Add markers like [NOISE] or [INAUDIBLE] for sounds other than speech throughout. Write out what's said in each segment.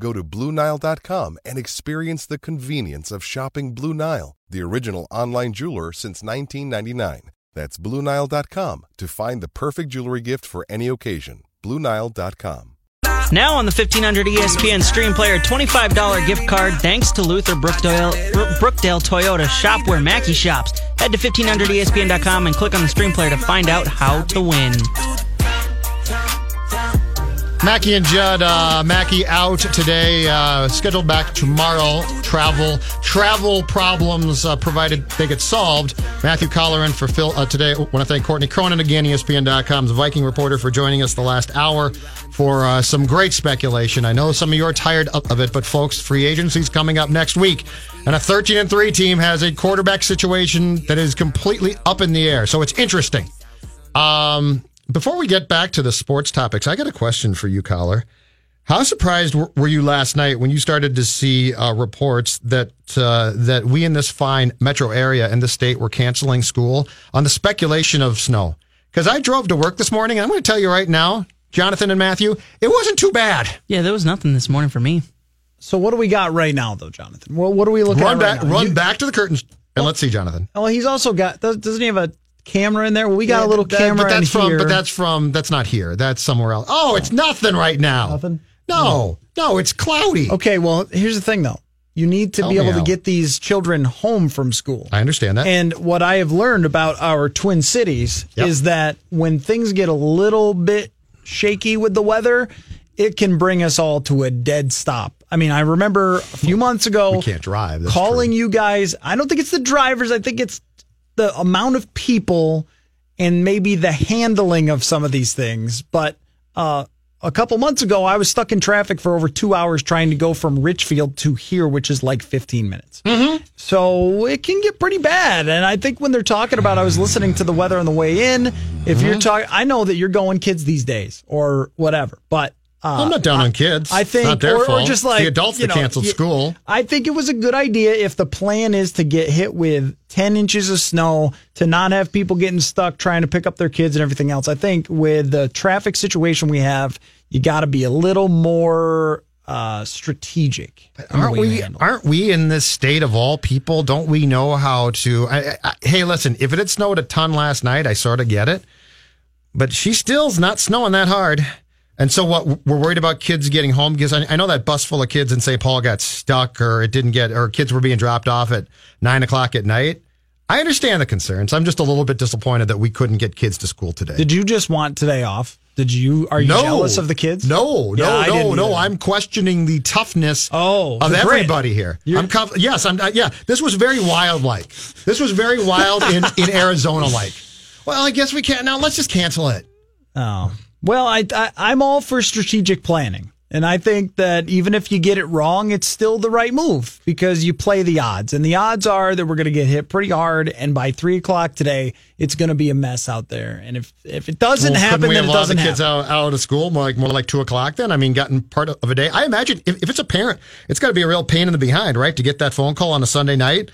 Go to BlueNile.com and experience the convenience of shopping Blue Nile, the original online jeweler since 1999. That's BlueNile.com to find the perfect jewelry gift for any occasion. BlueNile.com. Now on the 1500 ESPN Stream Player $25 gift card thanks to Luther Brookdale, Brookdale Toyota. Shop where Mackey shops. Head to 1500ESPN.com and click on the Stream Player to find out how to win. Mackey and Judd, uh, Mackey out today, uh, scheduled back tomorrow. Travel, travel problems uh, provided they get solved. Matthew Coller in for Phil uh, today. I want to thank Courtney Cronin again, ESPN.com's Viking reporter, for joining us the last hour for uh, some great speculation. I know some of you are tired of it, but folks, free agency's coming up next week, and a 13 and 3 team has a quarterback situation that is completely up in the air. So it's interesting. Um, before we get back to the sports topics, I got a question for you, Coller. How surprised were you last night when you started to see uh, reports that uh, that we in this fine metro area in the state were canceling school on the speculation of snow? Because I drove to work this morning, and I'm going to tell you right now, Jonathan and Matthew, it wasn't too bad. Yeah, there was nothing this morning for me. So what do we got right now, though, Jonathan? Well, what are we looking run at? Back, right now? run You- back to the curtains and let's see, Jonathan. Well, he's also got. Doesn't he have a camera in there? Well, we got Yeah, a little that- camera but that's in from, here. But that's from that's not here. That's somewhere else. Oh, it's nothing right now. Nothing? No, no, it's cloudy. okay. Well, here's the thing, though. You need to Tell be able to get these children home from school. I understand that. And what I have learned about our twin cities Yep. is that when things get a little bit shaky with the weather, it can bring us all to a dead stop. I mean, I remember a few months ago we can't drive. Calling true. you guys. I don't think it's the drivers. I think it's the amount of people and maybe the handling of some of these things. But uh, a couple months ago, I was stuck in traffic for over two hours trying to go from Richfield to here, which is like 15 minutes. Mm-hmm. So it can get pretty bad. And I think when they're talking about, I was listening to the weather on the way in. If Mm-hmm. you're talking, I know that you're going kids these days or whatever, but. Uh, I'm not down on kids. I think, or, or just like the adults that know, canceled y- school. I think it was a good idea if the plan is to get hit with 10 inches of snow, to not have people getting stuck trying to pick up their kids and everything else. I think with the traffic situation we have, you got to be a little more uh, strategic. Aren't we? Aren't we in this state of all people? Don't we know how to? I, I, I- hey, listen. If it had snowed a ton last night, I sort of get it. But she still's not snowing that hard. And so, what we're worried about kids getting home because I, I know that bus full of kids in St. Paul got stuck, or it didn't get, or kids were being dropped off at nine o'clock at night. I understand the concerns. I'm just a little bit disappointed that we couldn't get kids to school today. Did you just want today off? Did you? Are you no, jealous of the kids? No, no, I no, no. either. I'm questioning the toughness Oh, of everybody here. You're- I'm conf- yes, I'm uh, yeah. This was very wild like. This was very wild in [LAUGHS] in Arizona like. Well, I guess we can't now. Let's just cancel it. Oh. Well, I, I I'm all for strategic planning. And I think that even if you get it wrong, it's still the right move because you play the odds. And the odds are that we're going to get hit pretty hard. And by three o'clock today, it's going to be a mess out there. And if, if it doesn't Well, happen, we then have it doesn't kids happen. out, out of school more like more like two o'clock? Then I mean, gotten part of a day. I imagine if, if it's a parent, it's got to be a real pain in the behind, right, to get that phone call on a Sunday night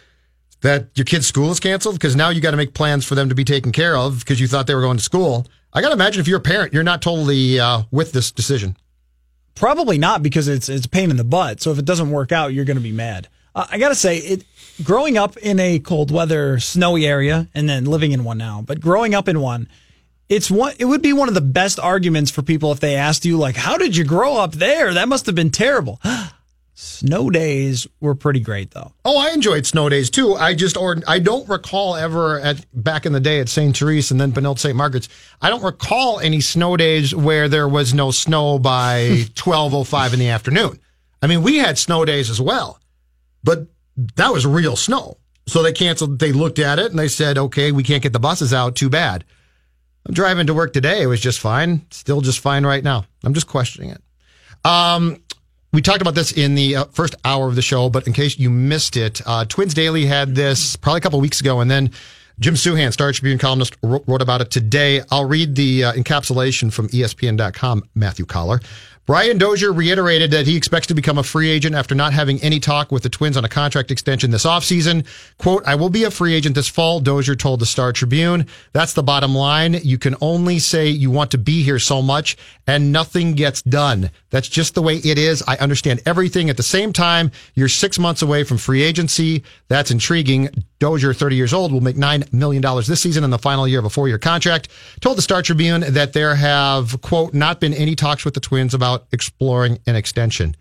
that your kid's school is canceled because now you got to make plans for them to be taken care of because you thought they were going to school. I got to imagine if you're a parent, you're not totally uh, with this decision. Probably not because it's it's a pain in the butt. So if it doesn't work out, you're going to be mad. Uh, I got to say, it growing up in a cold weather, snowy area, and then living in one now, but growing up in one, it's one. It would be one of the best arguments for people if they asked you, like, "How did you grow up there? That must have been terrible." Snow days were pretty great, though. Oh, I enjoyed snow days too. I just, or I don't recall ever at back in the day at St. Therese and then Benilde St. Margaret's. I don't recall any snow days where there was no snow by [LAUGHS] twelve oh five in the afternoon. I mean, we had snow days as well, but that was real snow. So they canceled. They looked at it and they said, "Okay, we can't get the buses out. Too bad." I'm driving to work today. It was just fine. Still just fine right now. I'm just questioning it. Um, we talked about this in the uh, first hour of the show, but in case you missed it, uh, Twins Daily had this probably a couple weeks ago, and then Jim Souhan, Star Tribune columnist, wrote about it today. I'll read the uh, encapsulation from ESPN.com, Matthew Coller. Brian Dozier reiterated that he expects to become a free agent after not having any talk with the Twins on a contract extension this offseason. Quote, I will be a free agent this fall, Dozier told the Star Tribune. That's the bottom line. You can only say you want to be here so much and nothing gets done. That's just the way it is. I understand everything. At the same time, you're six months away from free agency. That's intriguing. Dozier, 30 years old, will make $9 million this season in the final year of a four year contract. Told the Star Tribune that there have, quote, not been any talks with the Twins about about exploring an extension.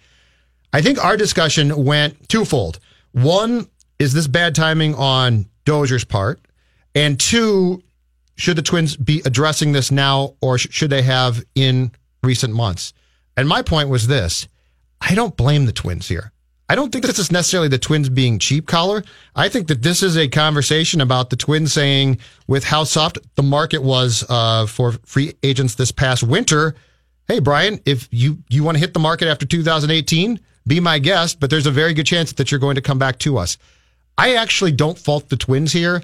I think our discussion went twofold. One, is this bad timing on Dozier's part? And two, should the Twins be addressing this now or should they have in recent months? And my point was this I don't blame the Twins here. I don't think this is necessarily the Twins being cheap Coller. I think that this is a conversation about the Twins saying, with how soft the market was uh, for free agents this past winter, hey, Brian, if you, you want to hit the market after 2018, be my guest, but there's a very good chance that you're going to come back to us. I actually don't fault the Twins here.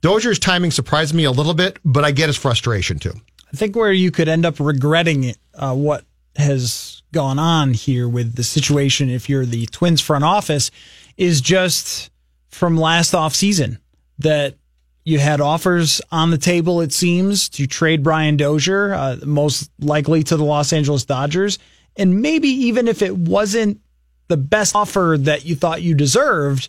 Dozier's timing surprised me a little bit, but I get his frustration too. I think where you could end up regretting uh, what has gone on here with the situation if you're the Twins front office is just from last off season that you had offers on the table, it seems, to trade Brian Dozier, uh, most likely to the Los Angeles Dodgers. And maybe even if it wasn't the best offer that you thought you deserved,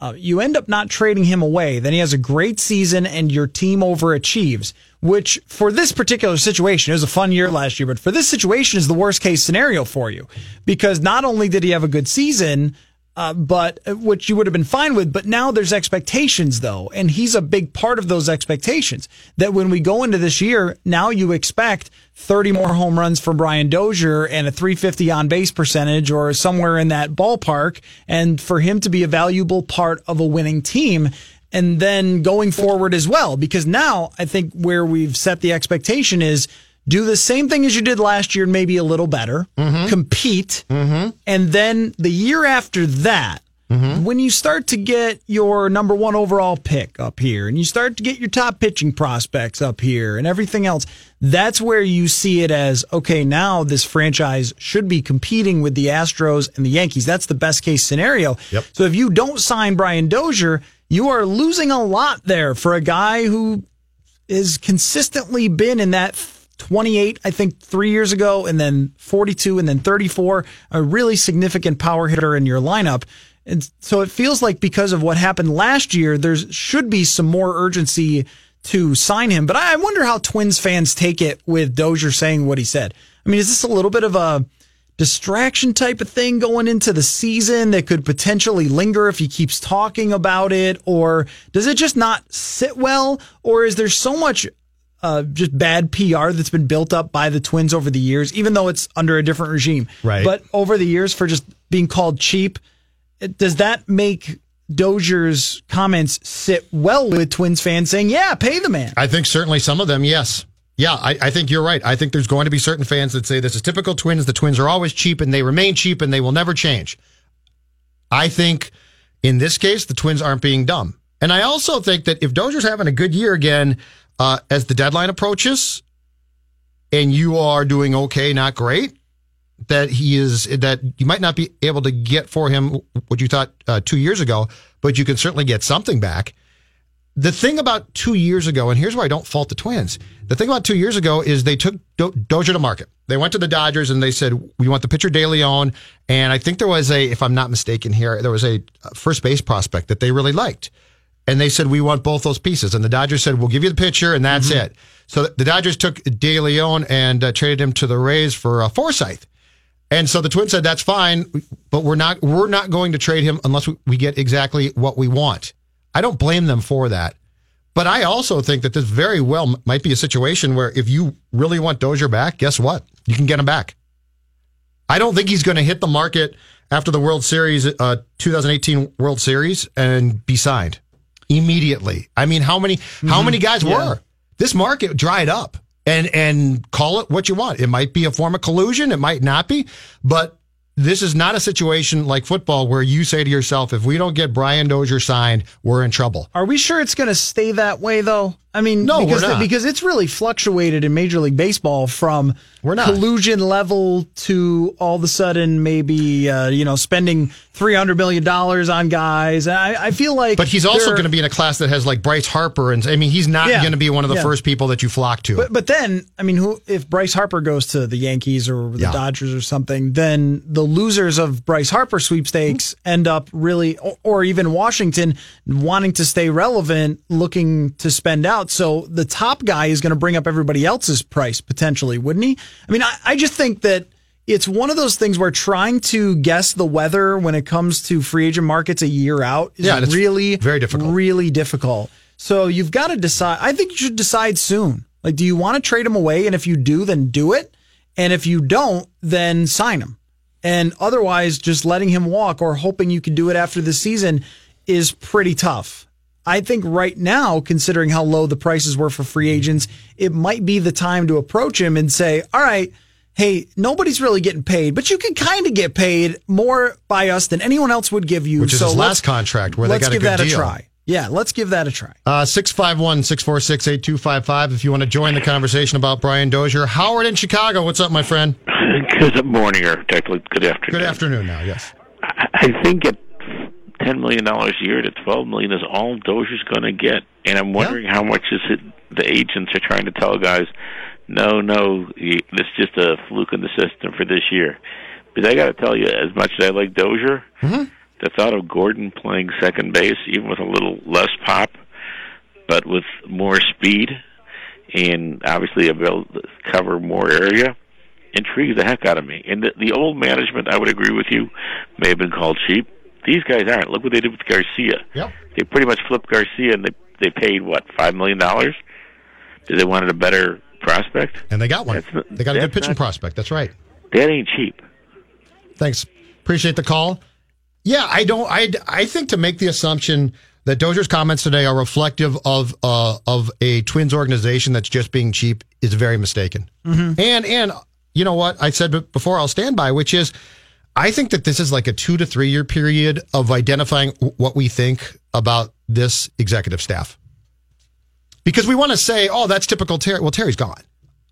uh, you end up not trading him away. Then he has a great season and your team overachieves, which for this particular situation, it was a fun year last year, but for this situation is the worst case scenario for you because not only did he have a good season, uh, but uh, which you would have been fine with. But now there's expectations though, and he's a big part of those expectations. That when we go into this year, now you expect 30 more home runs from Brian Dozier and a 350 on base percentage or somewhere in that ballpark, and for him to be a valuable part of a winning team. And then going forward as well, because now I think where we've set the expectation is do the same thing as you did last year, and maybe a little better, mm-hmm. compete, mm-hmm. and then the year after that, mm-hmm. when you start to get your number one overall pick up here, and you start to get your top pitching prospects up here, and everything else, that's where you see it as okay. Now this franchise should be competing with the Astros and the Yankees. That's the best case scenario. Yep. So if you don't sign Brian Dozier, you are losing a lot there for a guy who has consistently been in that 28, I think, three years ago, and then 42, and then 34. A really significant power hitter in your lineup. And so it feels like because of what happened last year, there should be some more urgency to sign him. But I wonder how Twins fans take it with Dozier saying what he said. I mean, is this a little bit of a distraction type of thing going into the season that could potentially linger if he keeps talking about it? Or does it just not sit well? Or is there so much uh, just bad PR that's been built up by the Twins over the years, even though it's under a different regime. Right. But over the years, for just being called cheap, does that make Dozier's comments sit well with Twins fans saying, yeah, pay the man? I think certainly some of them, yes. Yeah, I, I, think you're right. I think there's going to be certain fans that say this is typical Twins. The Twins are always cheap and they remain cheap and they will never change. I think in this case, the Twins aren't being dumb. And I also think that if Dozier's having a good year again, uh, as the deadline approaches and you are doing okay, not great, that he is, that you might not be able to get for him what you thought uh, two years ago, but you can certainly get something back. The thing about two years ago, and here's where I don't fault the Twins. The thing about two years ago is they took Do- Dozier to market. They went to the Dodgers and they said, "We want the pitcher De Leon." And I think there was a, if I'm not mistaken here, there was a first base prospect that they really liked and they said we want both those pieces. And the Dodgers said we'll give you the pitcher, and that's mm-hmm. it. So the Dodgers took De Leon and uh, traded him to the Rays for uh, Forsythe. And so the Twins said that's fine, but we're not we're not going to trade him unless we, we get exactly what we want. I don't blame them for that. But I also think that this very well might be a situation where if you really want Dozier back, guess what? You can get him back. I don't think he's going to hit the market after the World Series, uh, 2018 World Series, and be signed immediately. I mean, how many mm-hmm. how many guys yeah. were? This market dried up, and and call it what you want. It might be a form of collusion, it might not be, but this is not a situation like football where you say to yourself, if we don't get Brian Dozier signed, we're in trouble. Are we sure it's going to stay that way, though? I mean, no, because, because it's really fluctuated in Major League Baseball from we're not. collusion level to all of a sudden maybe uh, you know spending three hundred million dollars on guys. I, I, feel like, but he's also going to be in a class that has like Bryce Harper, and I mean, he's not yeah, going to be one of the yeah. first people that you flock to. But, but then, I mean, who if Bryce Harper goes to the Yankees or the yeah. Dodgers or something, then the losers of Bryce Harper sweepstakes mm-hmm. end up really, or, or even Washington wanting to stay relevant, looking to spend out out. So the top guy is going to bring up everybody else's price potentially, wouldn't he? I mean, I, I just think that it's one of those things where trying to guess the weather when it comes to free agent markets a year out is yeah, really very difficult. Really difficult. So you've got to decide. I think you should decide soon. Like, do you want to trade him away? And if you do, then do it. And if you don't, then sign him. And otherwise, just letting him walk or hoping you can do it after the season is pretty tough. I think right now, considering how low the prices were for free agents, it might be the time to approach him and say, all right, hey, nobody's really getting paid, but you can kind of get paid more by us than anyone else would give you. Which is so his last contract where they got a good deal. Let's give that a try. Yeah, let's give that a try. Uh, 651 646 8255 if you want to join the conversation about Brian Dozier. Howard in Chicago, what's up, my friend? Good morning, or technically good afternoon. Good afternoon now, yes. I think it ten million dollars a year to twelve million is all Dozier's going to get, and I'm wondering yeah. how much is it the agents are trying to tell guys, no, no, this is just a fluke in the system for this year. Because I got to tell you, as much as I like Dozier, mm-hmm. the thought of Gordon playing second base, even with a little less pop, but with more speed, and obviously able to cover more area intrigues the heck out of me. And the, the old management, I would agree with you, may have been called cheap. These guys aren't. Look what they did with Garcia. Yep. They pretty much flipped Garcia, and they they paid what five million dollars because they wanted a better prospect. And they got one. Not, they got a good pitching not, prospect. That's right. That ain't cheap. Thanks. Appreciate the call. Yeah, I don't. I I think to make the assumption that Dozier's comments today are reflective of uh, of a Twins organization that's just being cheap is very mistaken. Mm-hmm. And and you know what I said before, I'll stand by, which is I think that this is like a two to three year period of identifying what we think about this executive staff. Because we want to say, oh, that's typical Terry. Well, Terry's gone.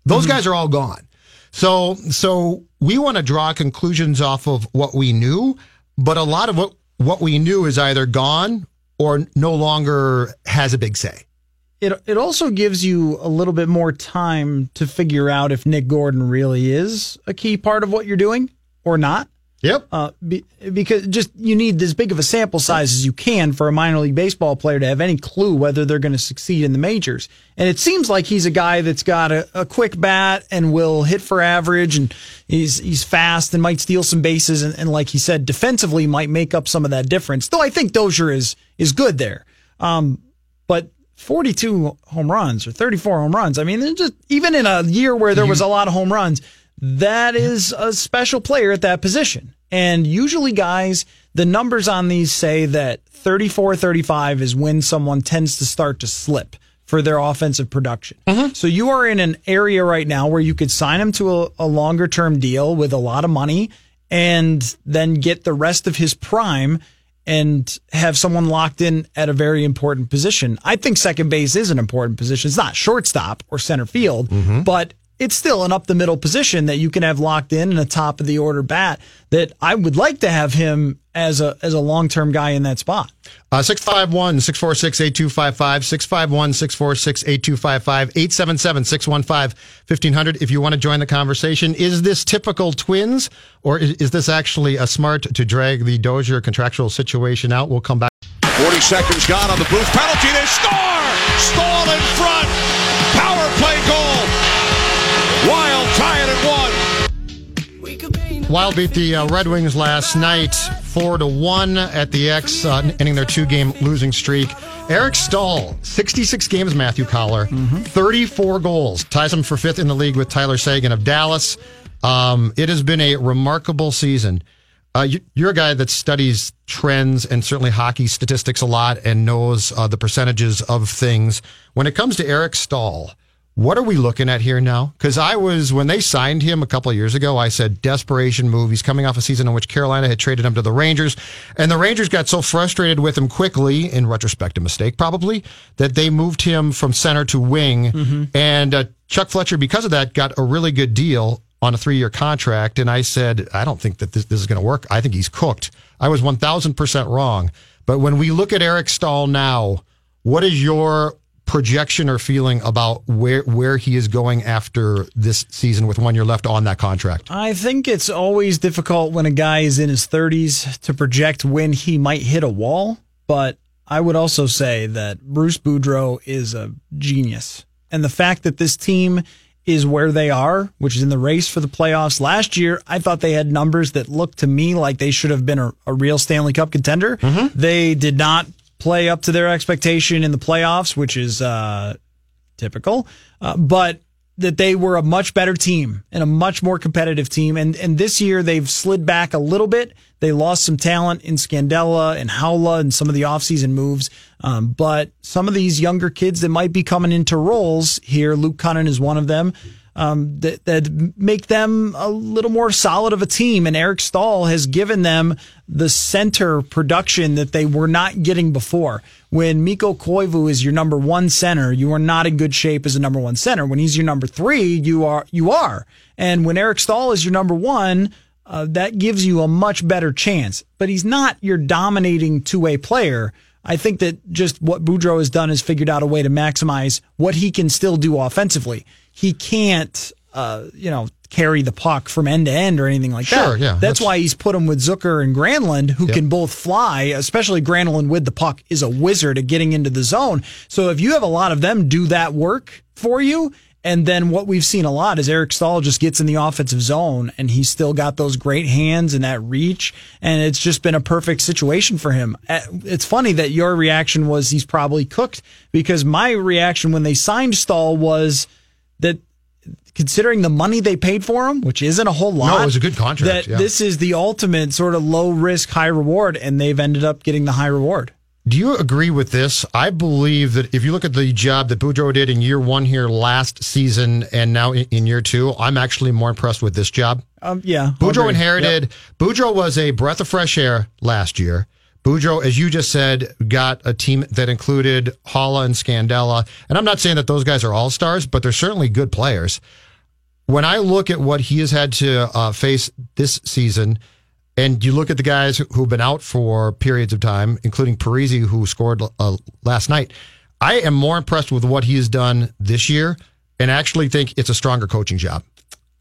Those mm-hmm. guys are all gone. So, so we want to draw conclusions off of what we knew, but a lot of what, what we knew is either gone or no longer has a big say. It, it also gives you a little bit more time to figure out if Nick Gordon really is a key part of what you're doing or not. Yep. Uh, be, because just you need as big of a sample size as you can for a minor league baseball player to have any clue whether they're going to succeed in the majors. And it seems like he's a guy that's got a, a, quick bat and will hit for average, and he's he's fast and might steal some bases, and, and like he said, defensively might make up some of that difference. Though I think Dozier is is good there. Um, but 42 home runs or 34 home runs. I mean, just even in a year where there was a lot of home runs, that is a special player at that position. And usually, guys, the numbers on these say that 34 35 is when someone tends to start to slip for their offensive production. Mm-hmm. So you are in an area right now where you could sign him to a, a longer term deal with a lot of money and then get the rest of his prime and have someone locked in at a very important position. I think second base is an important position. It's not shortstop or center field, mm-hmm. but it's still an up the middle position that you can have locked in and a top of the order bat that I would like to have him as a as a long term guy in that spot. Uh, 651 646 8255, 651 646 8255, 877 615 1500. If you want to join the conversation, is this typical twins or is, is this actually a smart to drag the Dozier contractual situation out? We'll come back. 40 seconds gone on the Booth penalty. They score! Staal in front! Wild tie it at one. Wild beat the uh, Red Wings last night, four to one at the X, uh, ending their two-game losing streak. Eric Staal, 66 games, Matthew Coller, 34 goals, ties him for fifth in the league with Tyler Seguin of Dallas. Um, it has been a remarkable season. Uh, you, you're a guy that studies trends and certainly hockey statistics a lot and knows uh, the percentages of things. When it comes to Eric Staal, what are we looking at here now? Because I was, when they signed him a couple of years ago, I said desperation move. He's coming off a season in which Carolina had traded him to the Rangers. And the Rangers got so frustrated with him quickly, in retrospect, a mistake probably, that they moved him from center to wing. And uh, Chuck Fletcher, because of that, got a really good deal on a three year contract. And I said, I don't think that this, this is going to work. I think he's cooked. I was 1000% wrong. But when we look at Eric Staal now, what is your projection or feeling about where where he is going after this season with one year left on that contract? I think it's always difficult when a guy is in his 30s to project when he might hit a wall, but I would also say that Bruce Boudreau is a genius. And the fact that this team is where they are, which is in the race for the playoffs. Last year, I thought they had numbers that looked to me like they should have been a, a real Stanley Cup contender. Mm-hmm. They did not play up to their expectation in the playoffs, which is uh, typical. Uh, but that they were a much better team and a much more competitive team. And and this year they've slid back a little bit. They lost some talent in Scandella and Haula and some of the offseason moves. Um, but some of these younger kids that might be coming into roles here, Luke Kunin is one of them. Um, that, that make them a little more solid of a team. And Eric Staal has given them the center production that they were not getting before. When Mikko Koivu is your number one center, you are not in good shape as a number one center. When he's your number three, you are you are. And when Eric Staal is your number one, uh, that gives you a much better chance. But he's not your dominating two way player. I think that just what Boudreau has done is figured out a way to maximize what he can still do offensively. He can't, uh, you know, carry the puck from end to end or anything like that. Sure, yeah, That's, that's- why he's put him with Zucker and Granlund, who can both fly, especially Granlund with the puck is a wizard at getting into the zone. So if you have a lot of them do that work for you, and then what we've seen a lot is Eric Staal just gets in the offensive zone and he's still got those great hands and that reach. And it's just been a perfect situation for him. Uh, It's funny that your reaction was he's probably cooked because my reaction when they signed Staal was that considering the money they paid for him, which isn't a whole lot. No, it was a good contract, That yeah. this is the ultimate sort of low risk, high reward, and they've ended up getting the high reward. Do you agree with this? I believe that if you look at the job that Boudreau did in year one here last season and now in, year two, I'm actually more impressed with this job. Um, yeah, Boudreau agree. inherited. Boudreau was a breath of fresh air last year. Boudreau, as you just said, got a team that included Haula and Scandella. And I'm not saying that those guys are all stars, but they're certainly good players. When I look at what he has had to uh, face this season, and you look at the guys who- who've been out for periods of time, including Parise, who scored uh, last night, I am more impressed with what he has done this year and actually think it's a stronger coaching job.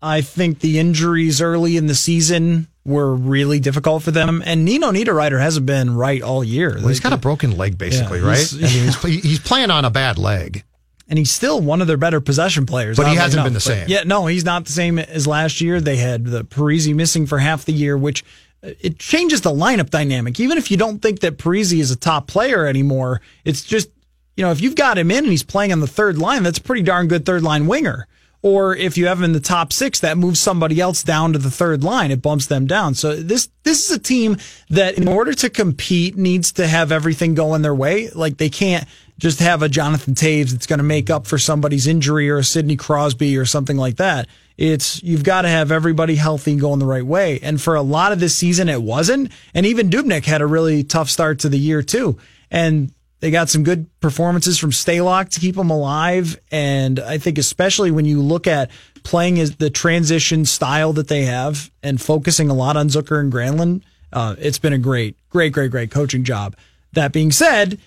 I think the injuries early in the season were really difficult for them, and Nino Niederreiter hasn't been right all year. Well, he's got a broken leg, basically, Yeah, right? he's- I mean, he's, [LAUGHS] he's playing on a bad leg. and he's still one of their better possession players. But he hasn't enough. been the But same. Yeah, no, he's not the same as last year. They had the Parise missing for half the year, which uh, it changes the lineup dynamic. Even if you don't think that Parise is a top player anymore, it's just you know if you've got him in and he's playing on the third line, that's a pretty darn good third line winger. Or if you have him in the top six, that moves somebody else down to the third line. It bumps them down. So this this is a team that, in order to compete, needs to have everything going their way. Like they can't just have a Jonathan Toews that's going to make up for somebody's injury or a Sidney Crosby or something like that. It's you've got to have everybody healthy and going the right way. And for a lot of this season, it wasn't. And even Dubnyk had a really tough start to the year too. And they got some good performances from Stalock to keep them alive. And I think especially when you look at playing as the transition style that they have and focusing a lot on Zucker and Granlund, uh, it's been a great, great, great, great coaching job. That being said,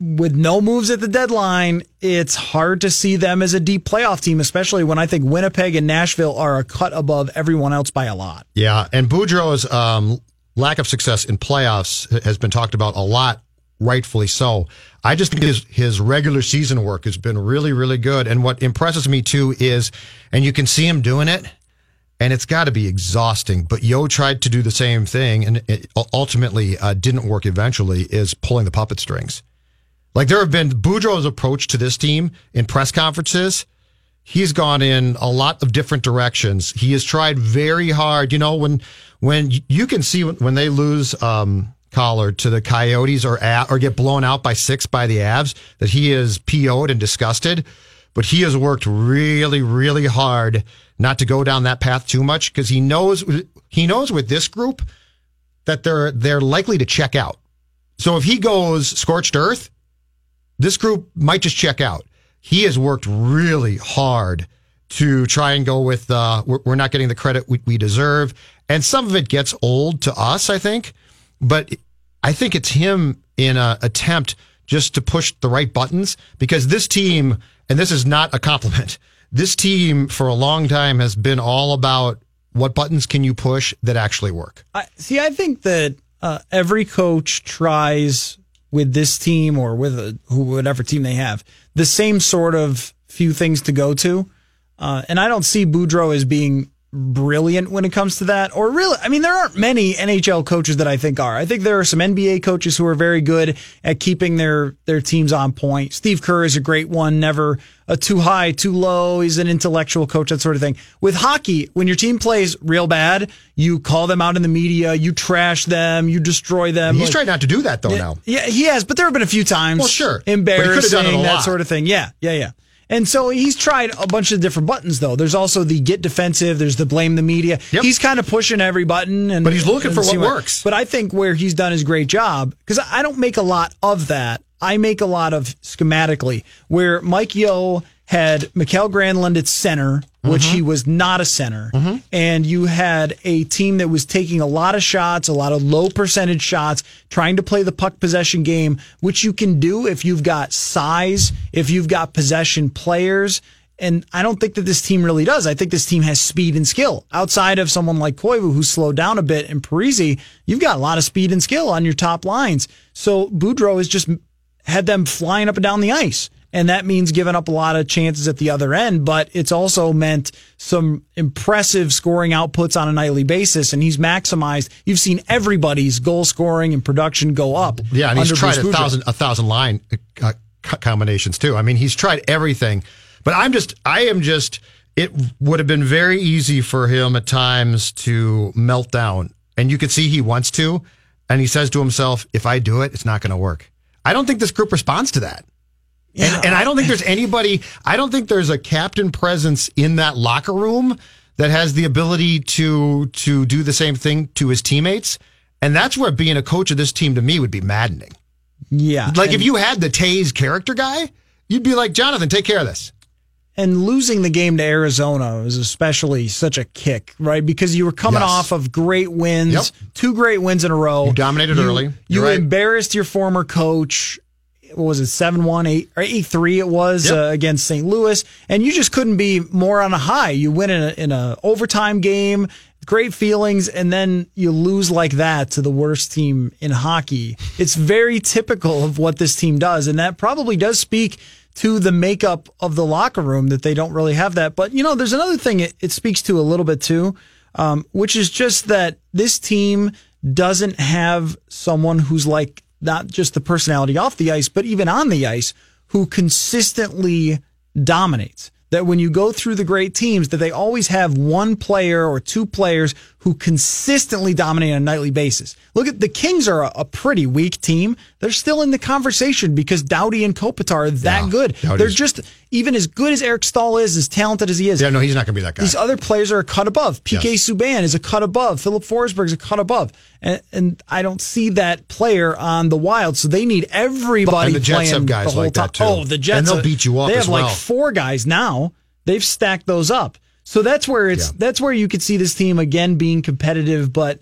with no moves at the deadline, it's hard to see them as a deep playoff team, especially when I think Winnipeg and Nashville are a cut above everyone else by a lot. Yeah, and Boudreau's um, lack of success in playoffs has been talked about a lot, rightfully so. I just think his his regular season work has been really, really good. And what impresses me too is, and you can see him doing it, and it's got to be exhausting. But Yeo tried to do the same thing, and it ultimately uh, didn't work. Eventually, is pulling the puppet strings. Like there have been Boudreau's approach to this team in press conferences. He's gone in a lot of different directions. He has tried very hard. You know, when when you can see when they lose um, Coller to the Coyotes or at, or get blown out by six by the Avs, that he is PO'd and disgusted. But he has worked really, really hard not to go down that path too much because he knows he knows with this group that they're they're likely to check out. So if he goes scorched earth, this group might just check out. He has worked really hard to try and go with, uh, we're, not getting the credit we, we deserve. And some of it gets old to us, I think, but I think it's him in an attempt just to push the right buttons because this team, and this is not a compliment, this team for a long time has been all about what buttons can you push that actually work. I, see, I think that uh, every coach tries with this team or with a, whatever team they have, the same sort of few things to go to. Uh, and I don't see Boudreau as being brilliant when it comes to that. Or really, I mean, there aren't many NHL coaches that I think are. I think there are some NBA coaches who are very good at keeping their their teams on point. Steve Kerr is a great one. Never a too high, too low. He's an intellectual coach, that sort of thing. With hockey, when your team plays real bad, you call them out in the media, you trash them, you destroy them. He's like, tried not to do that though now. Yeah, he has, but there have been a few times. Well, sure, embarrassing that sort of thing. Yeah, yeah, yeah. And so he's tried a bunch of different buttons, though. There's also the get defensive. There's the blame the media. Yep. He's kind of pushing every button, and but he's looking for what, what works. But I think where he's done his great job because I don't make a lot of that. I make a lot of schematically where Mike Yeo had Mikael Granlund at center, which mm-hmm. he was not a center, mm-hmm. and you had a team that was taking a lot of shots, a lot of low percentage shots, trying to play the puck possession game, which you can do if you've got size, if you've got possession players. And I don't think that this team really does. I think this team has speed and skill. Outside of someone like Koivu, who slowed down a bit, and Parise, you've got a lot of speed and skill on your top lines. So Boudreau has just had them flying up and down the ice and that means giving up a lot of chances at the other end, but it's also meant some impressive scoring outputs on a nightly basis, and he's maximized. You've seen everybody's goal scoring and production go up. Yeah, and he's tried a thousand a thousand line uh, combinations too. I mean, he's tried everything, but I'm just I am just. It would have been very easy for him at times to melt down, and you could see he wants to, and he says to himself, "If I do it, it's not going to work." I don't think this group responds to that. Yeah. And, and I don't think there's anybody, I don't think there's a captain presence in that locker room that has the ability to to do the same thing to his teammates. And that's where being a coach of this team to me would be maddening. Yeah. Like if you had the Toews character guy, you'd be like, Jonathan, take care of this. And losing the game to Arizona was especially such a kick, right? Because you were coming yes. off of great wins, yep. two great wins in a row. You dominated you, early. You're you right. embarrassed your former coach what was it, 7 1, 8 or 8 3 it was yep. uh, against St. Louis. And you just couldn't be more on a high. You win in a, in a overtime game, great feelings, and then you lose like that to the worst team in hockey. It's very typical of what this team does. And that probably does speak to the makeup of the locker room that they don't really have that. But, you know, there's another thing it, it speaks to a little bit too, um, which is just that this team doesn't have someone who's like not just the personality off the ice, but even on the ice, who consistently dominates. That when you go through the great teams, that they always have one player or two players who consistently dominate on a nightly basis. Look at the Kings are a, a pretty weak team. They're still in the conversation because Doughty and Kopitar are that yeah, good. Doughty's... They're just even as good as Eric Staal is, as talented as he is. Yeah, no, he's not going to be that guy. These other players are a cut above. PK yes. Subban is a cut above. Filip Forsberg is a cut above, and, and, I don't see that player on the Wild. So they need everybody. And the Jets have guys like that oh, too. Oh, the Jets, and they'll beat you up. They have well. like four guys now. They've stacked those up. So that's where it's yeah. that's where you could see this team again being competitive, but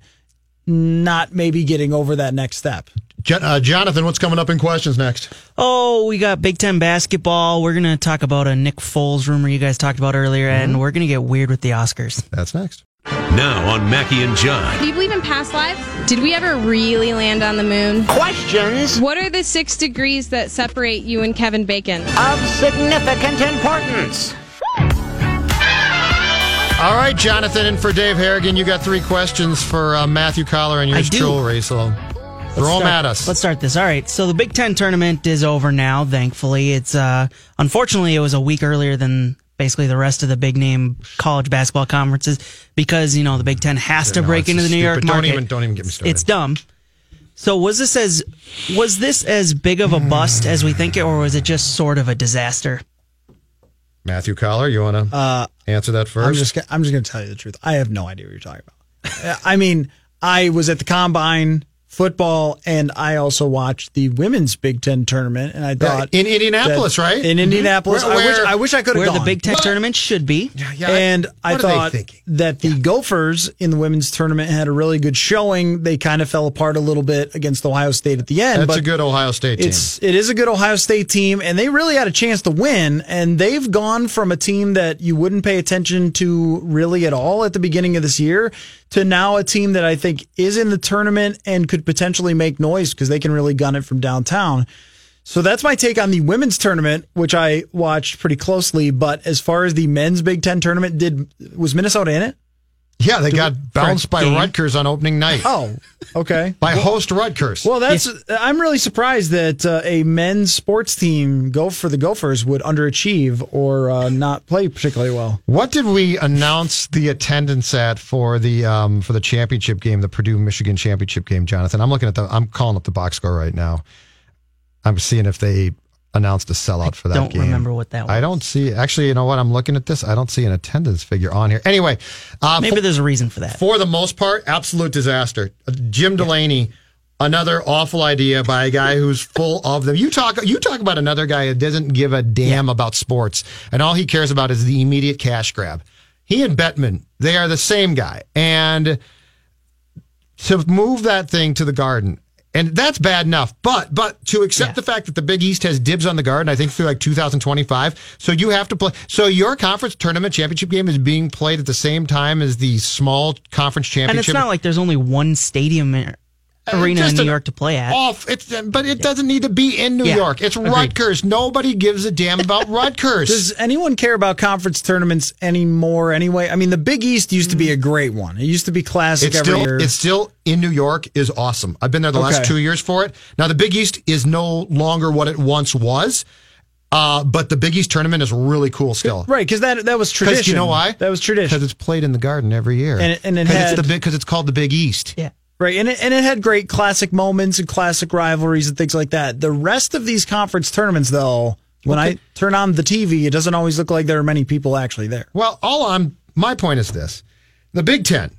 not maybe getting over that next step. Uh, Jonathan, what's coming up in questions next? Oh, we got Big Ten basketball. We're going to talk about a Nick Foles rumor you guys talked about earlier, mm-hmm. and we're going to get weird with the Oscars. That's next. Now on Mackey and John. Do you believe in past lives? Did we ever really land on the moon? Questions. What are the six degrees that separate you and Kevin Bacon? Of significant importance. All right, Jonathan, and for Dave Harrigan, you got three questions for uh, Matthew Coller and yours truly. So throw them at us. Let's start this. All right. So the Big Ten tournament is over now. Thankfully, it's uh, unfortunately it was a week earlier than basically the rest of the big name college basketball conferences because you know the Big Ten has to No, break into the New York stupid. Don't market. even- don't even get me started. It's dumb. So was this as was this as big of a bust as we think it, or was it just sort of a disaster? Matthew Coller, you want to Uh, answer that first? I'm just I'm just going to tell you the truth. I have no idea what you're talking about. [LAUGHS] I mean, I was at the combine football, and I also watched the women's Big Ten tournament, and I Yeah, thought in Indianapolis, that- right? Mm-hmm. In Indianapolis, Where- I wish I wish I could have Where gone. the Big Ten tournament should be. Yeah, and I what are they thought that the Gophers in the women's tournament had a really good showing. They kind of fell apart a little bit against Ohio State at the end. That's but a good Ohio State team. it's it is a good Ohio State team, and they really had a chance to win. And they've gone from a team that you wouldn't pay attention to really at all at the beginning of this year to now a team that I think is in the tournament and could potentially make noise because they can really gun it from downtown. So that's my take on the women's tournament, which I watched pretty closely. But as far as the men's Big Ten tournament, did was Minnesota in it? Yeah, they got bounced by game. Rutgers on opening night. Oh, okay. [LAUGHS] By host Rutgers. Well, that's. I'm really surprised that uh, a men's sports team go for the Gophers would underachieve or uh, not play particularly well. What did we announce the attendance at for the um, for the championship game, the Purdue Michigan championship game, Jonathan? I'm looking at the I'm calling up the box score right now. I'm seeing if they announced a sellout for that game. I don't game. remember what that I don't see. Actually, you know what? I'm looking at this. I don't see an attendance figure on here. Anyway, uh, Maybe for, there's a reason for that. for the most part, absolute disaster. Uh, Jim Delaney. Another awful idea by a guy who's full of them. You talk, you talk about another guy that doesn't give a damn about sports, and all he cares about is the immediate cash grab. He and Bettman, they are the same guy, and to move that thing to the Garden, and that's bad enough. But but to accept Yeah. the fact that the Big East has dibs on the Garden, I think through like 2025. So you have to play. So your conference tournament championship game is being played at the same time as the small conference championship. And it's not like there's only one stadium arena in New York to play at. Off, it's but it doesn't need to be in New Yeah, York. It's agreed. Rutgers. Nobody gives a damn about [LAUGHS] Rutgers. Does anyone care about conference tournaments anymore? Anyway, I mean, the Big East used to be a great one. It used to be classic it's every still year. it's still in New York is awesome. I've been there the last two years for it. Now the Big East is no longer what it once was, uh, but the Big East tournament is really cool still. right because that that was Because tradition. you know why? That was tradition. Because it's played in the Garden every year, And it- and it had- it's the big because it's called the Big East. yeah. Right, and it, and it had great classic moments and classic rivalries and things like that. The rest of these conference tournaments, though, when I turn on the TV, it doesn't always look like there are many people actually there. Well, all I'm my point is this: the Big Ten,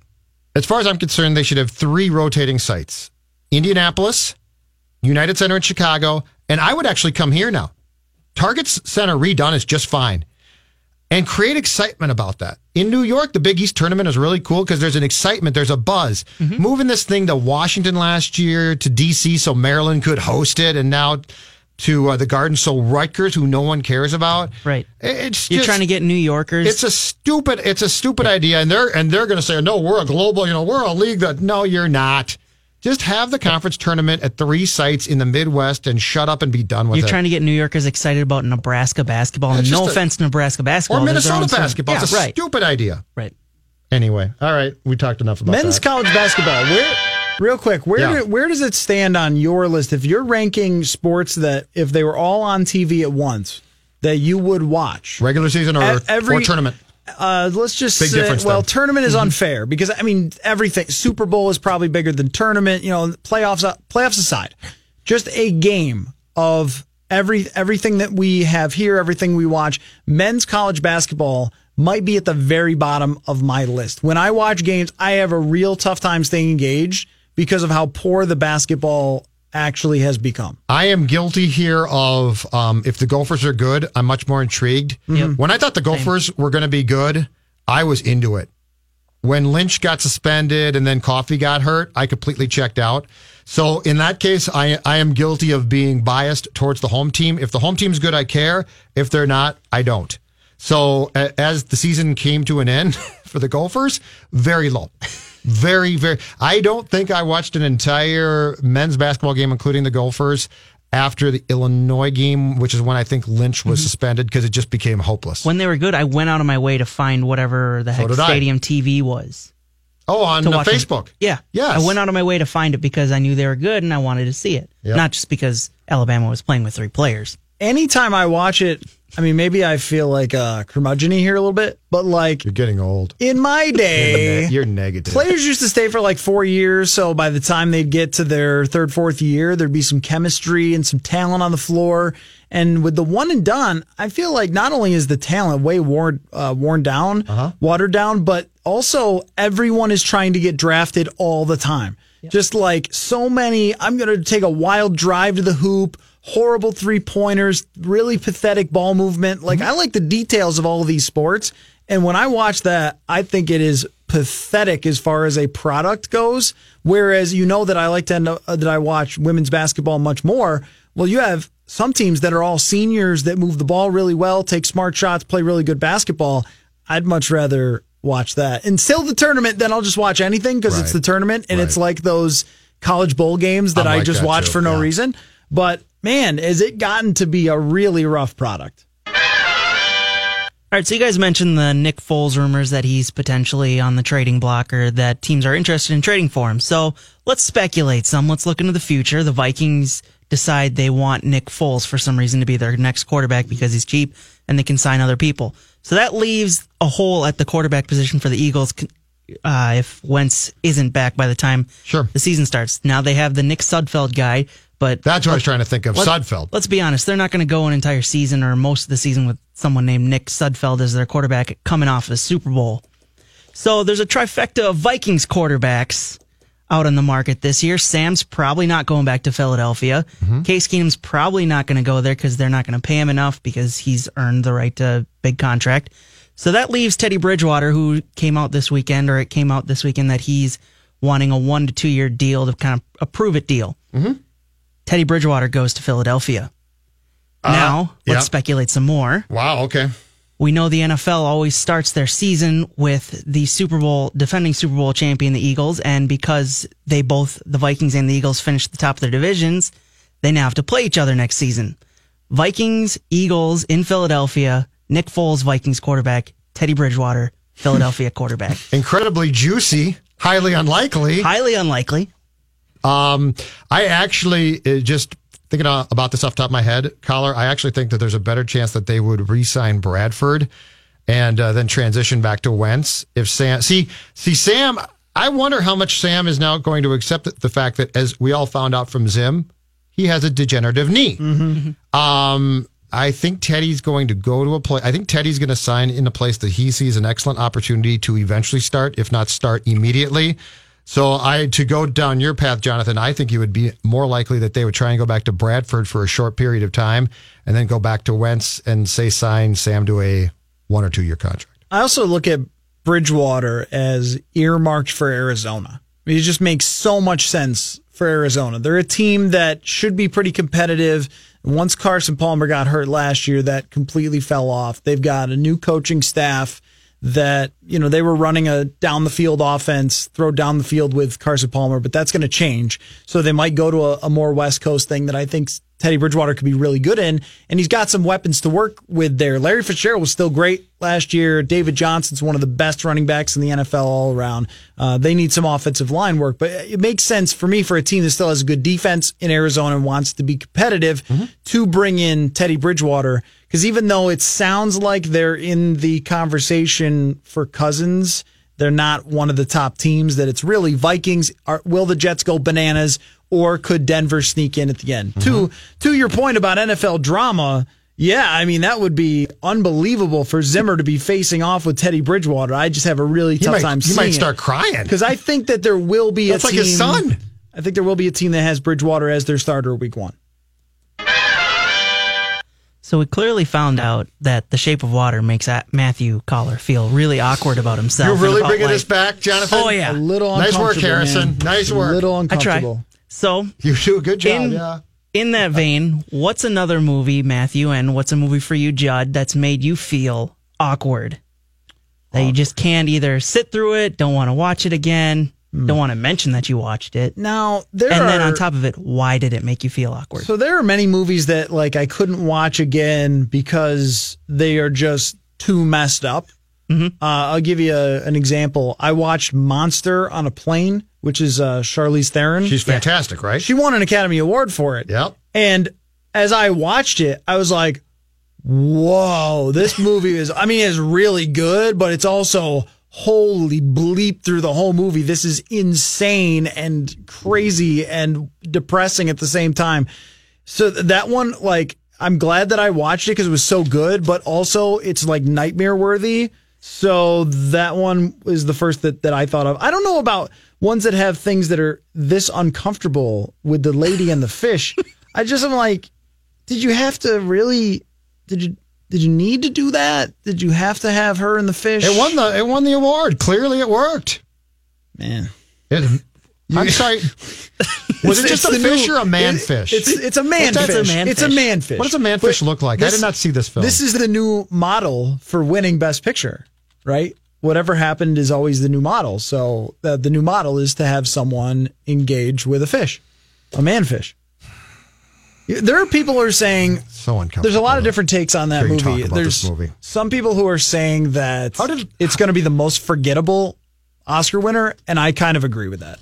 as far as I'm concerned, they should have three rotating sites: Indianapolis, United Center in Chicago, and I would actually come here now. Target Center redone is just fine. And create excitement about that. In New York, the Big East tournament is really cool because there's an excitement, there's a buzz. Moving this thing to Washington last year, to DC, so Maryland could host it, and now to uh, the Garden, so Rutgers, who no one cares about. Right. It's You're just- trying to get New Yorkers. it's a stupid. It's a stupid idea, and they're and they're going to say, "No, we're a global. You know, we're a league that." No, you're not. Just have the conference tournament at three sites in the Midwest and shut up and be done with it. You're trying to get New Yorkers excited about Nebraska basketball. It's no a- offense to Nebraska basketball. or Minnesota own thing. basketball. Yeah, it's a right. stupid idea. Right. Anyway, all right, we talked enough about Men's that. college basketball. Where, real quick, where Yeah. do, where does it stand on your list? If you're ranking sports that if they were all on TV at once, that you would watch. Regular season or, every- or tournament. Uh, let's just Big say, well, though. tournament is unfair because I mean everything. Super Bowl is probably bigger than tournament. You know, playoffs playoffs aside, just a game of every everything that we have here, everything we watch. Men's college basketball might be at the very bottom of my list. When I watch games, I have a real tough time staying engaged because of how poor the basketball actually has become. I am guilty here of um, if the Gophers are good, I'm much more intrigued. When I thought the Gophers were going to be good, I was into it. When Lynch got suspended and then Coffey got hurt, I completely checked out. So in that case, I I am guilty of being biased towards the home team. If the home team's good, I care. If they're not, I don't. So a- as the season came to an end [LAUGHS] for the Gophers, very low. [LAUGHS] Very, very. I don't think I watched an entire men's basketball game, including the Gophers, after the Illinois game, which is when I think Lynch was mm-hmm. suspended because it just became hopeless. When they were good, I went out of my way to find whatever the heck did I. Stadium TV was. oh, on. Facebook. Yeah. Yes. I went out of my way to find it because I knew they were good and I wanted to see it. Yep. Not just because Alabama was playing with three players. Anytime I watch it, I mean, maybe I feel like a curmudgeon here a little bit, but like You're getting old. in my day, You're negative. Players used to stay for like four years, so by the time they'd get to their third, fourth year, there'd be some chemistry and some talent on the floor. And with the one and done, I feel like not only is the talent way worn uh, worn down, watered down, but also everyone is trying to get drafted all the time. Just like so many, I'm going to take a wild drive to the hoop, horrible three pointers, really pathetic ball movement. Like I like the details of all of these sports. And when I watch that, I think it is pathetic as far as a product goes. Whereas you know that I like to end up, uh, that I watch women's basketball much more. Well, you have some teams that are all seniors that move the ball really well, take smart shots, play really good basketball. I'd much rather watch that until the tournament. Then I'll just watch anything because it's the tournament and it's like those college bowl games that I just that watch too, for no yeah. reason. But man, has it gotten to be a really rough product? All right, so you guys mentioned the Nick Foles rumors that he's potentially on the trading block or that teams are interested in trading for him. So let's speculate some. Let's look into the future. The Vikings decide they want Nick Foles for some reason to be their next quarterback because he's cheap and they can sign other people. So that leaves a hole at the quarterback position for the Eagles uh, if Wentz isn't back by the time Sure. the season starts. Now they have the Nick Sudfeld guy, but That's what I was trying to think of. let- Sudfeld. Let's be honest, they're not going to go an entire season or most of the season with someone named Nick Sudfeld as their quarterback coming off the Super Bowl. So there's a trifecta of Vikings quarterbacks out on the market this year. Sam's probably not going back to Philadelphia. Mm-hmm. Case Keenum's probably not going to go there because they're not going to pay him enough because he's earned the right to big contract. So that leaves Teddy Bridgewater, who came out this weekend, or it came out this weekend that he's wanting a one to two year deal to kind of a prove it deal. Mm-hmm. Teddy Bridgewater goes to Philadelphia. Uh, now, let's yeah. speculate some more. Wow. Okay. We know the NFL always starts their season with the Super Bowl, defending Super Bowl champion, the Eagles. And because they both, the Vikings and the Eagles, finished the top of their divisions, they now have to play each other next season. Vikings, Eagles in Philadelphia, Nick Foles, Vikings quarterback, Teddy Bridgewater, Philadelphia [LAUGHS] quarterback. Incredibly juicy. Highly unlikely. Highly unlikely. Um, I actually uh, just thinking about this off the top of my head, Coller. I actually think that there's a better chance that they would re-sign Bradford and uh, then transition back to Wentz. If Sam, see, see Sam, I wonder how much Sam is now going to accept the fact that, as we all found out from Zim, he has a degenerative knee. Um, I think Teddy's going to go to a place. I think Teddy's going to sign in a place that he sees an excellent opportunity to eventually start, if not start immediately. So I to go down your path, Jonathan. I think you would be more likely that they would try and go back to Bradford for a short period of time, and then go back to Wentz and say sign Sam to a one or two year contract. I also look at Bridgewater as earmarked for Arizona. I mean, it just makes so much sense for Arizona. They're a team that should be pretty competitive. Once Carson Palmer got hurt last year, that completely fell off. They've got a new coaching staff that, you know, they were running a down the field offense, throw down the field with Carson Palmer, but that's going to change. So they might go to a, a more West Coast thing that I think Teddy Bridgewater could be really good in. And he's got some weapons to work with there. Larry Fitzgerald was still great last year. David Johnson's one of the best running backs in the NFL all around. Uh, they need some offensive line work, but it makes sense for me for a team that still has a good defense in Arizona and wants to be competitive to bring in Teddy Bridgewater. Because even though it sounds like they're in the conversation for Cousins, they're not one of the top teams. That it's really Vikings. Are, will the Jets go bananas, or could Denver sneak in at the end? To mm-hmm. to your point about NFL drama, yeah, I mean that would be unbelievable for Zimmer to be facing off with Teddy Bridgewater. I just have a really tough might, time he might start crying. because I think that there will be That's a like team. his son. I think there will be a team that has Bridgewater as their starter week one. So we clearly found out that the shape of water makes Matthew Coller feel really awkward about himself. You're really bringing like- us back, Jonathan. Oh yeah, A little Nice work, uncomfortable, Harrison. man. Nice work. A little uncomfortable. I try. So You do a good job. In- yeah. in that vein, what's another movie, Matthew, and what's a movie for you, Judd, that's made you feel awkward? That you just can't either sit through it, don't want to watch it again. Don't want to mention that you watched it. Now there and then on top of it, why did it make you feel awkward? So there are many movies that like I couldn't watch again because they are just too messed up. Uh, I'll give you a, an example. I watched Monster on a Plane, which is uh, Charlize Theron. She's fantastic, right? She won an Academy Award for it. Yep. And as I watched it, I was like, whoa, this movie is, I mean, it's really good, but it's also holy bleep through the whole movie. This is insane and crazy and depressing at the same time. So that one, like, I'm glad that I watched it because it was so good, but also it's like nightmare worthy. So that one is the first that, that I thought of. I don't know about ones that have things that are this uncomfortable with the lady and the fish. [LAUGHS] I just am like, did you have to really? Did you did you need to do that? Did you have to have her and the fish? It won the it won the award. Clearly, it worked. Man, It, I'm sorry. [LAUGHS] Was it just a fish new- or a man it- fish? It's it's a man What's that? fish. man It's a fish. man fish. What does a man fish look like? I did not see this film. This is the new model for winning Best Picture, right? Whatever happened is always the new model. So uh, the new model is to have someone engage with a fish, a man fish. There are people who are saying so uncomfortable. there's a lot of different takes on that movie. There's movie. some people who are saying that How did- it's going to be the most forgettable Oscar winner, and I kind of agree with that.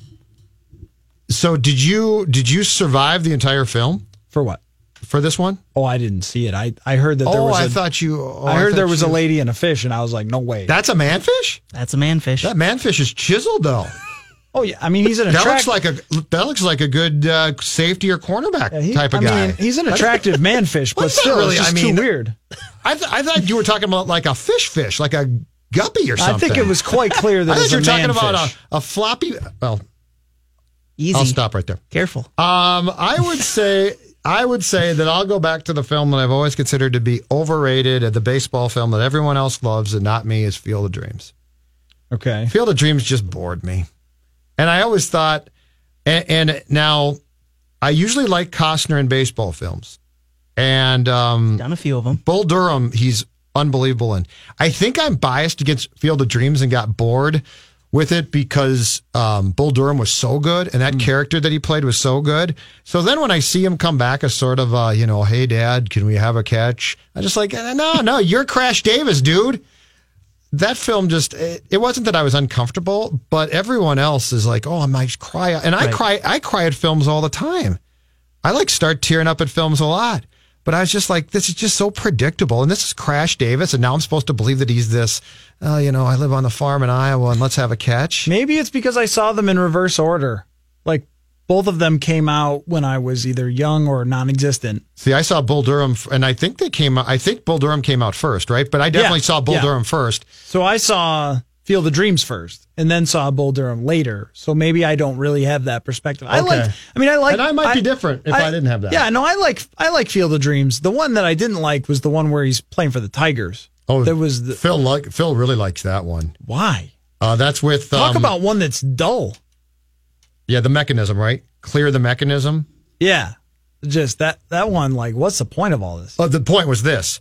So did you did you survive the entire film For what? for this one? Oh, I didn't see it. I I heard that there oh, was. I a- thought you. Oh, I heard thought there was a lady and a fish, and I was like, no way. That's a manfish. That's a manfish. That manfish is chiseled though. [LAUGHS] oh yeah, I mean he's an That looks like a that looks like a good uh, safety or cornerback Yeah, he- type of I guy. mean, he's an [LAUGHS] attractive [LAUGHS] man fish, but Well, still, really- it's just I mean- too weird. I, th- I thought you were talking about like a fish fish, like a guppy or something. I think it was quite clear [LAUGHS] that I thought you a were talking man about a, a floppy. Well, Easy. I'll stop right there. Careful. Um, I would say I would say that I'll go back to the film that I've always considered to be overrated, the baseball film that everyone else loves and not me is Field of Dreams. Okay. Field of Dreams just bored me, and I always thought, and, and now I usually like Costner in baseball films, and um, Done a few of them. Bull Durham, he's unbelievable. And I think I'm biased against Field of Dreams and got bored with it because um, Bull Durham was so good and that character that he played was so good. So then when I see him come back as sort of, uh, you know, hey, dad, can we have a catch? I just like, no, no, you're Crash Davis, dude. That film just, it, it wasn't that I was uncomfortable, but everyone else is like, oh, I might cry. And I Right. cry, I cry at films all the time. I like start tearing up at films a lot. But I was just like, this is just so predictable. And this is Crash Davis. And now I'm supposed to believe that he's this, uh, you know, I live on the farm in Iowa and let's have a catch. Maybe it's because I saw them in reverse order. Like both of them came out when I was either young or non-existent. See, I saw Bull Durham, and I think they came out, I think Bull Durham came out first, right? But I definitely Yeah, saw Bull yeah. Durham first. So I saw Field of Dreams first, and then saw Bull Durham later. So maybe I don't really have that perspective. I like. I mean, I like. And I might be different if I didn't have that. Yeah, no, I like. I like Field of Dreams. The one that I didn't like was the one where he's playing for the Tigers. Oh, there was the, Phil, like, Phil really likes that one. why. Uh, that's with, Talk um, about one that's dull. Yeah, the mechanism, right? Clear the mechanism. Yeah, just that that one. Like, what's the point of all this? Uh, the point was this.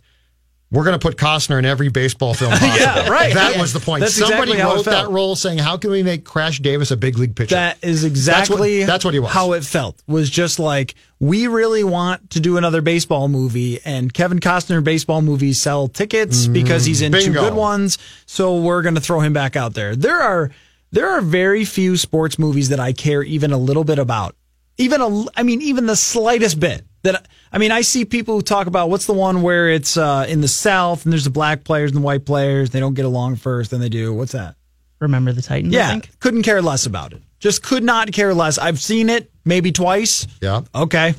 We're going to put Costner in every baseball film [LAUGHS] possible. Yeah, right. That Yeah. was the point. That's Somebody exactly wrote that role saying, how can we make Crash Davis a big league pitcher? That is That's what- exactly that's what he was. How it felt was just like we really want to do another baseball movie, and Kevin Costner baseball movies sell tickets because he's in two Mm-hmm. good ones. So we're going to throw him back out there. There are there are very few sports movies that I care even a little bit about. Even a, I mean, even the slightest bit. That I mean, I see people who talk about what's the one where it's uh, in the South and there's the black players and the white players. They don't get along first, then they do. What's that? Remember the Titans? I Yeah, think? couldn't care less about it. Just could not care less. I've seen it maybe twice. yeah. Okay.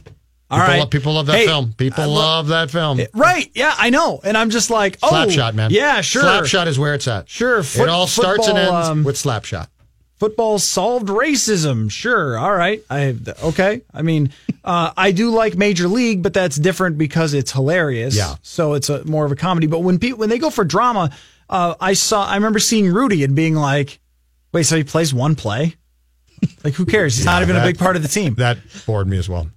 All People, right. love, people love that Hey, film. People lo- love that film. Right. Yeah, I know. And I'm just like, oh, Slapshot, man. Yeah, sure. Slapshot is where it's at. Sure. Foot- it all starts and football, ends um, with Slapshot. Football solved racism. Sure. All right. I okay. I mean, uh, I do like Major League, but that's different because it's hilarious. Yeah. So it's a more of a comedy. But when people when they go for drama, uh, I saw I remember seeing Rudy and being like, wait, so he plays one play? Like who cares? He's not even a big part of the team. That bored me as well.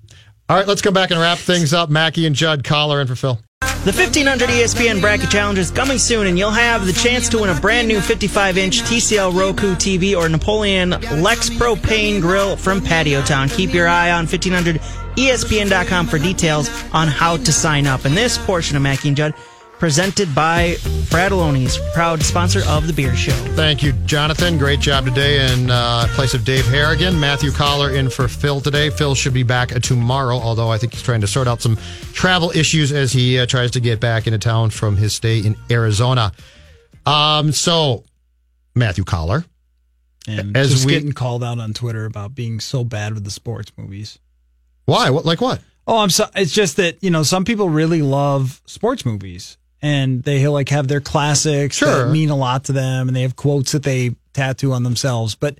All right, let's come back and wrap things up. Mackey and Judd, Coller in for Phil. The 1500 ESPN Bracket Challenge is coming soon, and you'll have the chance to win a brand new 55 inch TCL Roku TV or Napoleon Lex Propane Grill from Patio Town. Keep your eye on 1500ESPN.com for details on how to sign up. And this portion of Mackey and Judd presented by Fratallone's, proud sponsor of the beer show. Thank you, Jonathan. Great job today in uh, place of Dave Harrigan. Matthew Coller in for Phil today. Phil should be back tomorrow, although I think he's trying to sort out some travel issues as he uh, tries to get back into town from his stay in Arizona. Um, so, Matthew Coller. And As just we- getting called out on Twitter about being so bad with the sports movies. Why? What? Like what? Oh, I'm so. It's just that you know some people really love sports movies, and they like have their classics Sure. that mean a lot to them, and they have quotes that they tattoo on themselves. But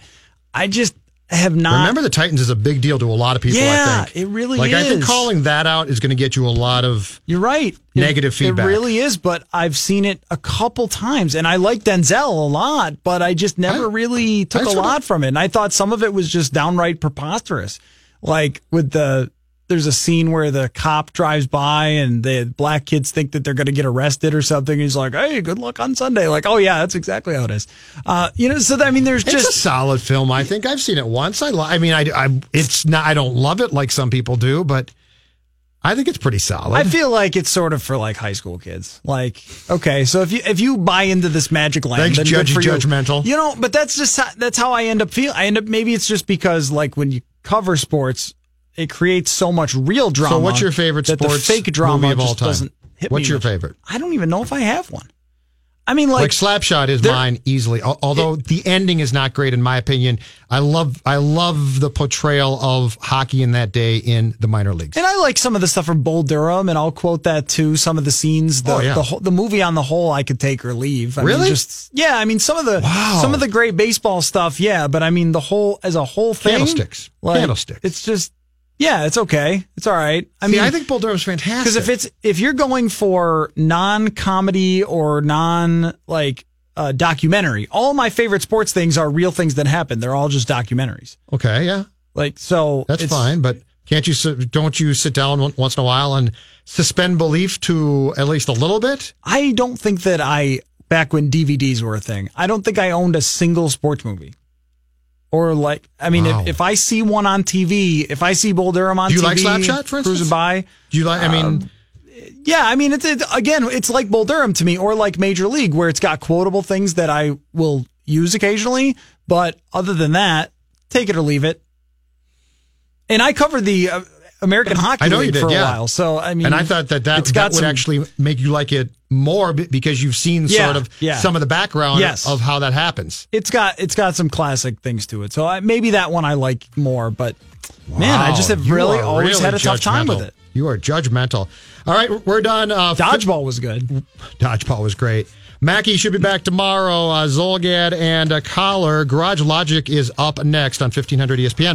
I just have not. Remember, the Titans is a big deal to a lot of people. Yeah, I think it really is. like I think calling that out is going to get you a lot of. You're right. Negative it, feedback. It really is, but I've seen it a couple times, and I like Denzel a lot, but I just never I- really took I a sort of- lot from it. And I thought some of it was just downright preposterous. Like with the, there's a scene where the cop drives by and the black kids think that they're going to get arrested or something. He's like, "Hey, good luck on Sunday." Like, "Oh yeah, that's exactly how it is." Uh, you know, so that, I mean, there's It's just a solid film. I think I've seen it once. I, I mean, I, I, it's not. I don't love it like some people do, but I think it's pretty solid. I feel like it's sort of for like high school kids. Like, okay, so if you if you buy into this magic land, Thanks, then Judge good for. Judgmental. You know, but that's just how, that's how I end up feeling. I end up maybe it's just because like when you cover sports, it creates so much real drama. so, what's your favorite that sports the fake drama movie of all time? doesn't hit What's your much. favorite? I don't even know if I have one. I mean, Like, like, Slapshot is mine easily. Al- Although the ending is not great in my opinion. I love I love the portrayal of hockey in that day in the minor leagues. And I like some of the stuff from Bull Durham, and I'll quote that too. Some of the scenes, the Oh, yeah. the, the movie on the whole, I could take or leave. I Really? Mean, just yeah. I mean, some of the Wow. some of the great baseball stuff, yeah. But I mean, the whole as a whole thing, Candlesticks. like, Candlesticks. It's just yeah, it's okay. It's all right. I I mean, I think Bull Durham's fantastic. because if it's if you're going for non comedy or non like uh, documentary, all my favorite sports things are real things that happen. They're all just documentaries. okay, yeah, Like so, that's it's- fine. But can't you? Don't you sit down once in a while and suspend belief to at least a little bit? I don't think that I back when DVDs were a thing. I don't think I owned a single sports movie. Or like, I mean, Wow. if, if I see one on TV, if I see Bull Durham on TV, Do you TV, like Slapshot, for instance? cruising by, Do you like? I mean, Um, yeah, I mean, it's, it's again, it's like Bull Durham to me, or like Major League, where it's got quotable things that I will use occasionally. But other than that, take it or leave it. And I covered the uh, American Hockey I know you League did, for a yeah. while, so I mean, and I thought that that, that would some- actually make you like it more because you've seen Yeah, sort of yeah. some of the background Yes. of how that happens. it's got it's got some classic things to it. So I, maybe that one I like more. But man, I just have really always really had a tough time with it. You are judgmental. All right, we're done. Uh, Dodgeball was good. Dodgeball was great. Mackey should be back tomorrow. Uh, Zulgad and uh, Coller. Garage Logic is up next on E 1500 ESPN.